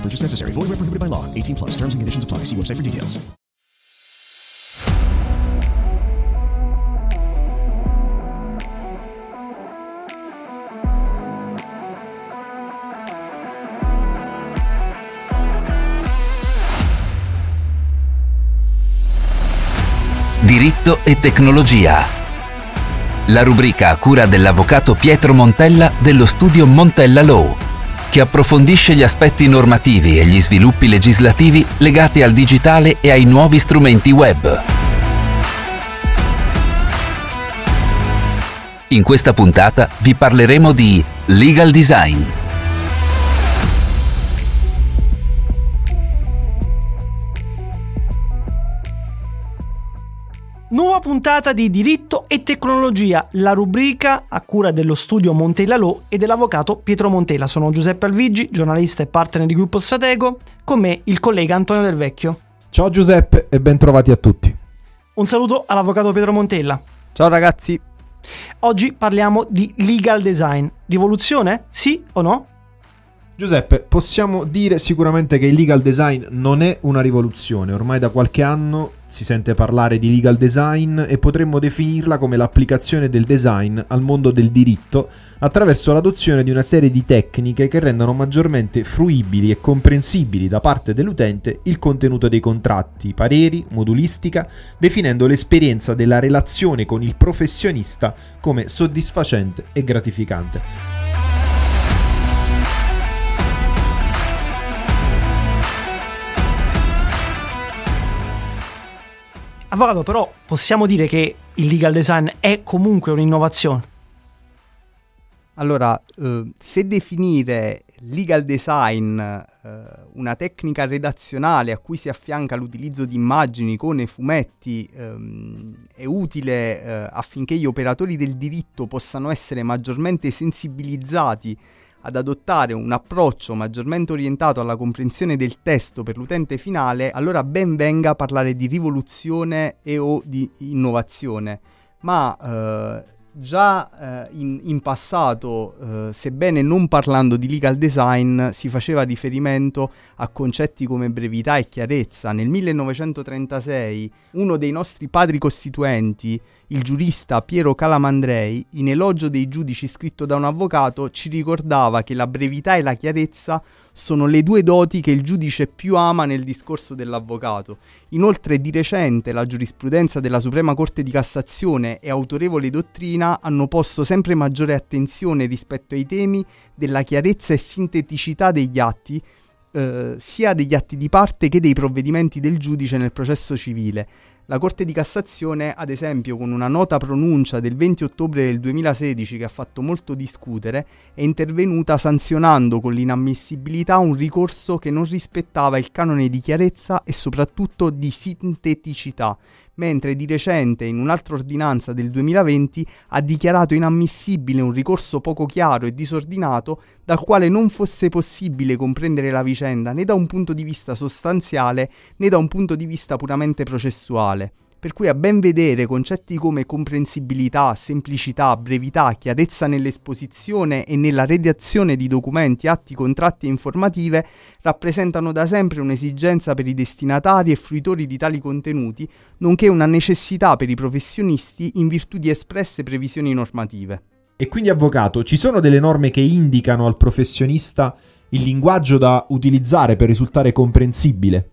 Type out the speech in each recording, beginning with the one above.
Purchase necessary. Void where prohibited by law. 18 plus. Terms and conditions apply. See website for details. Diritto e tecnologia. La rubrica a cura dell'avvocato Pietro Montella dello studio Montella Law, che approfondisce gli aspetti normativi e gli sviluppi legislativi legati al digitale e ai nuovi strumenti web. In questa puntata vi parleremo di legal design. Puntata di Diritto e Tecnologia, la rubrica a cura dello studio Montella Law e dell'avvocato Pietro Montella. Sono Giuseppe Alvigi, giornalista e partner di Gruppo Stratego, con me il collega Antonio Del Vecchio. Ciao Giuseppe e bentrovati a tutti. Un saluto all'avvocato Pietro Montella. Ciao ragazzi. Oggi parliamo di legal design. Rivoluzione? Sì o no? Giuseppe, possiamo dire sicuramente che il legal design non è una rivoluzione, ormai da qualche anno si sente parlare di legal design e potremmo definirla come l'applicazione del design al mondo del diritto attraverso l'adozione di una serie di tecniche che rendano maggiormente fruibili e comprensibili da parte dell'utente il contenuto dei contratti, pareri, modulistica, definendo l'esperienza della relazione con il professionista come soddisfacente e gratificante. Avvocato, però possiamo dire che il legal design è comunque un'innovazione? Allora, eh, se definire legal design eh, una tecnica redazionale a cui si affianca l'utilizzo di immagini, icone, fumetti ehm, è utile eh, affinché gli operatori del diritto possano essere maggiormente sensibilizzati ad adottare un approccio maggiormente orientato alla comprensione del testo per l'utente finale, allora ben venga parlare di rivoluzione e o di innovazione. Ma eh, già eh, in, in, passato, eh, sebbene non parlando di legal design, si faceva riferimento a concetti come brevità e chiarezza. Nel 1936 uno dei nostri padri costituenti, il giurista Piero Calamandrei, in elogio dei giudici scritto da un avvocato, ci ricordava che la brevità e la chiarezza sono le due doti che il giudice più ama nel discorso dell'avvocato. Inoltre di recente la giurisprudenza della Suprema Corte di Cassazione e autorevole dottrina hanno posto sempre maggiore attenzione rispetto ai temi della chiarezza e sinteticità degli atti, eh, sia degli atti di parte che dei provvedimenti del giudice nel processo civile. La Corte di Cassazione, ad esempio, con una nota pronuncia del 20 ottobre del 2016 che ha fatto molto discutere, è intervenuta sanzionando con l'inammissibilità un ricorso che non rispettava il canone di chiarezza e soprattutto di sinteticità, mentre di recente in un'altra ordinanza del 2020 ha dichiarato inammissibile un ricorso poco chiaro e disordinato dal quale non fosse possibile comprendere la vicenda né da un punto di vista sostanziale né da un punto di vista puramente processuale per cui a ben vedere concetti come comprensibilità, semplicità, brevità, chiarezza nell'esposizione e nella redazione di documenti, atti, contratti e informative rappresentano da sempre un'esigenza per i destinatari e fruitori di tali contenuti, nonché una necessità per i professionisti in virtù di espresse previsioni normative. E quindi, avvocato, ci sono delle norme che indicano al professionista il linguaggio da utilizzare per risultare comprensibile?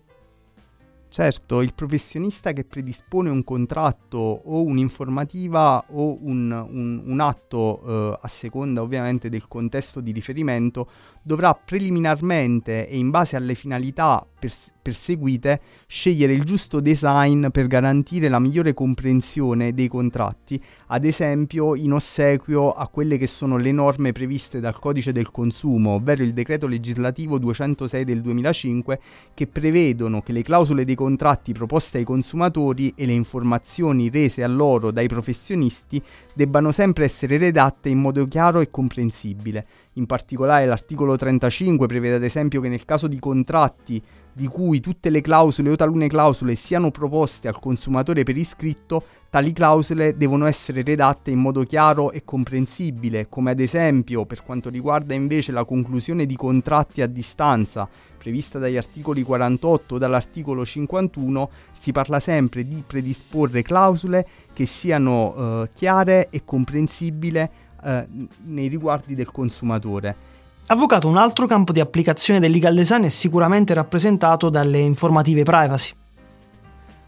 Certo, il professionista che predispone un contratto o un'informativa o un, un, un atto, eh, a seconda ovviamente del contesto di riferimento, dovrà preliminarmente e in base alle finalità pers- perseguite scegliere il giusto design per garantire la migliore comprensione dei contratti, ad esempio in ossequio a quelle che sono le norme previste dal codice del consumo, ovvero il decreto legislativo 206 del 2005 che prevedono che le clausole dei contratti proposte ai consumatori e le informazioni rese a loro dai professionisti debbano sempre essere redatte in modo chiaro e comprensibile. In particolare l'articolo 35 prevede ad esempio che nel caso di contratti di cui tutte le clausole o talune clausole siano proposte al consumatore per iscritto, tali clausole devono essere redatte in modo chiaro e comprensibile, come ad esempio per quanto riguarda invece la conclusione di contratti a distanza, prevista dagli articoli 48 o dall'articolo 51, si parla sempre di predisporre clausole che siano eh, chiare e comprensibili eh, nei riguardi del consumatore. Avvocato, un altro campo di applicazione del legal design è sicuramente rappresentato dalle informative privacy.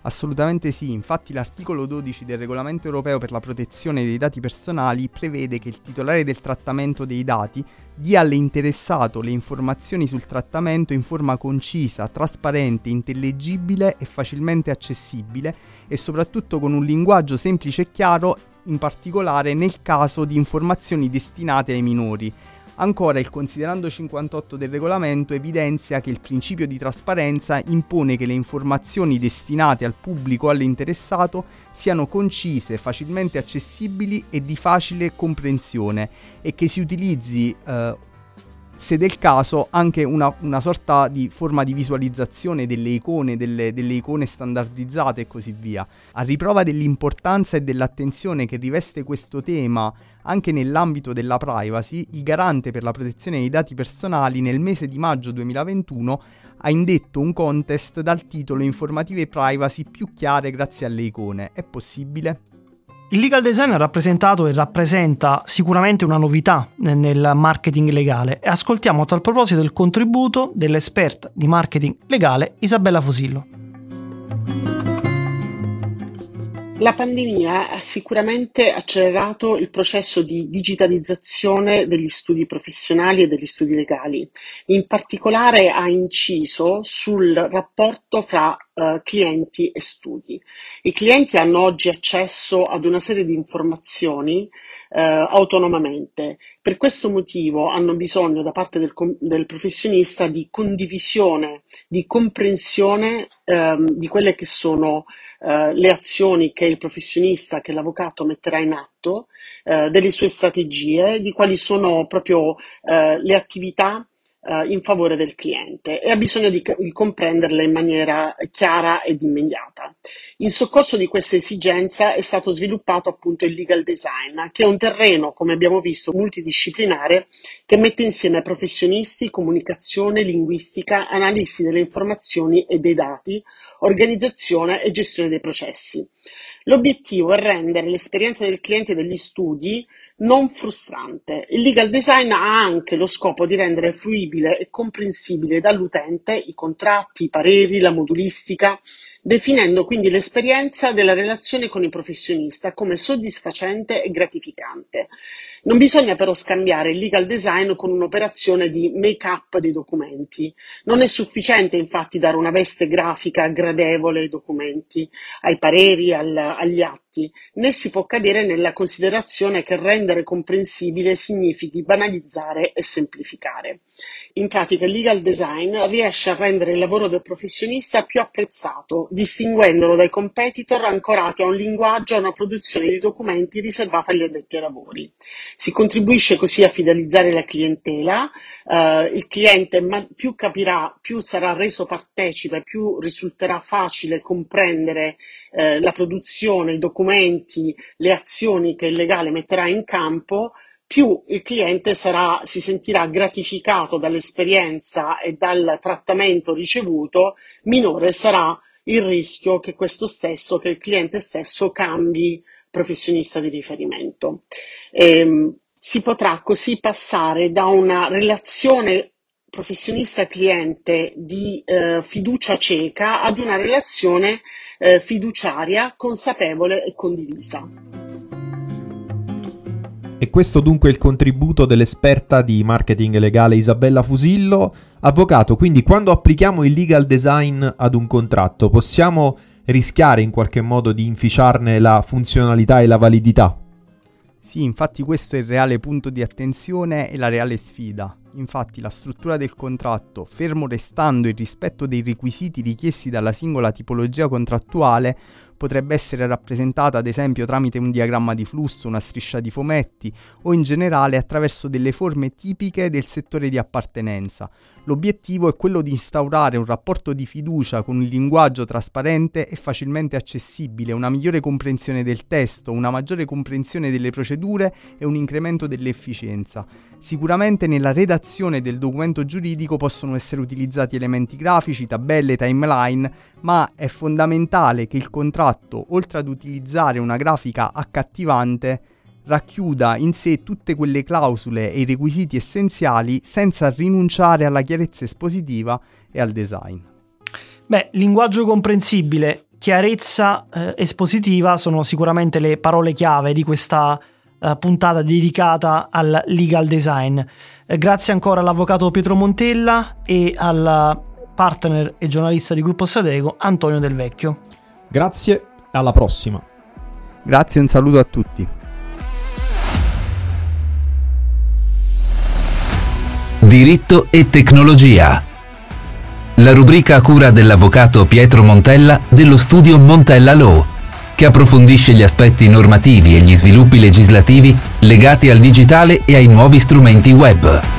Assolutamente sì, infatti l'articolo 12 del regolamento europeo per la protezione dei dati personali prevede che il titolare del trattamento dei dati dia all'interessato le informazioni sul trattamento in forma concisa, trasparente, intellegibile e facilmente accessibile e soprattutto con un linguaggio semplice e chiaro, in particolare nel caso di informazioni destinate ai minori Ancora il considerando 58 del regolamento evidenzia che il principio di trasparenza impone che le informazioni destinate al pubblico o all'interessato siano concise, facilmente accessibili e di facile comprensione e che si utilizzi eh, se del caso anche una, una, sorta di forma di visualizzazione delle icone, delle, delle, icone standardizzate e così via. A riprova dell'importanza e dell'attenzione che riveste questo tema anche nell'ambito della privacy, il garante per la protezione dei dati personali nel mese di maggio 2021 ha indetto un contest dal titolo Informative privacy più chiare grazie alle icone. È possibile? Il legal design ha rappresentato e rappresenta sicuramente una novità nel marketing legale e ascoltiamo a tal proposito il contributo dell'esperta di marketing legale Isabella Fosillo. La pandemia ha sicuramente accelerato il processo di digitalizzazione degli studi professionali e degli studi legali. In particolare ha inciso sul rapporto fra uh, clienti e studi. I clienti hanno oggi accesso ad una serie di informazioni uh, autonomamente. Per questo motivo hanno bisogno da parte del, del professionista di condivisione, di comprensione um, di quelle che sono eh, le azioni che il professionista, che l'avvocato metterà in atto, eh, delle sue strategie, di quali sono proprio eh, le attività eh, in favore del cliente e ha bisogno di, di, comprenderle in maniera chiara ed immediata. In soccorso di questa esigenza è stato sviluppato appunto il legal design, che è un terreno, come abbiamo visto, multidisciplinare che mette insieme professionisti, comunicazione, linguistica, analisi delle informazioni e dei dati, organizzazione e gestione dei processi. L'obiettivo è rendere l'esperienza del cliente degli studi non frustrante. Il legal design ha anche lo scopo di rendere fruibile e comprensibile dall'utente i contratti, i pareri, la modulistica, definendo quindi l'esperienza della relazione con il professionista come soddisfacente e gratificante. Non bisogna però scambiare il legal design con un'operazione di make-up dei documenti. Non è sufficiente infatti dare una veste grafica gradevole ai documenti, ai pareri, al, agli atti, né si può cadere nella considerazione che rendere comprensibile significhi banalizzare e semplificare. In pratica il legal design riesce a rendere il lavoro del professionista più apprezzato, distinguendolo dai competitor ancorati a un linguaggio e a una produzione di documenti riservata agli addetti ai lavori. Si contribuisce così a fidelizzare la clientela, eh, il cliente più capirà, più sarà reso partecipe, più risulterà facile comprendere eh, la produzione, i documenti, le azioni che il legale metterà in campo, più il cliente sarà, si sentirà gratificato dall'esperienza e dal trattamento ricevuto, minore sarà il rischio che questo stesso, che il cliente stesso cambi professionista di riferimento. Ehm, si potrà così passare da una relazione professionista cliente di eh, fiducia cieca ad una relazione eh, fiduciaria, consapevole e condivisa. E questo dunque è il contributo dell'esperta di marketing legale Isabella Fusillo, avvocato, quindi quando applichiamo il legal design ad un contratto possiamo rischiare in qualche modo di inficiarne la funzionalità e la validità? Sì, infatti questo è il reale punto di attenzione e la reale sfida. Infatti la struttura del contratto, fermo restando il rispetto dei requisiti richiesti dalla singola tipologia contrattuale, potrebbe essere rappresentata ad esempio tramite un diagramma di flusso, una striscia di fumetti o in generale attraverso delle forme tipiche del settore di appartenenza. L'obiettivo è quello di instaurare un rapporto di fiducia con un linguaggio trasparente e facilmente accessibile, una migliore comprensione del testo, una maggiore comprensione delle procedure e un incremento dell'efficienza. Sicuramente nella redazione del documento giuridico possono essere utilizzati elementi grafici, tabelle, timeline, ma è fondamentale che il contratto, oltre ad utilizzare una grafica accattivante, racchiuda in sé tutte quelle clausole e i requisiti essenziali senza rinunciare alla chiarezza espositiva e al design. Beh, linguaggio comprensibile, chiarezza eh, espositiva sono sicuramente le parole chiave di questa eh, puntata dedicata al legal design. Eh, grazie ancora all'avvocato Pietro Montella e al partner e giornalista di Gruppo Stratego Antonio Del Vecchio. Grazie, alla prossima. Grazie e un saluto a tutti. Diritto e tecnologia. La rubrica a cura dell'avvocato Pietro Montella dello studio Montella Law che approfondisce gli aspetti normativi e gli sviluppi legislativi legati al digitale e ai nuovi strumenti web.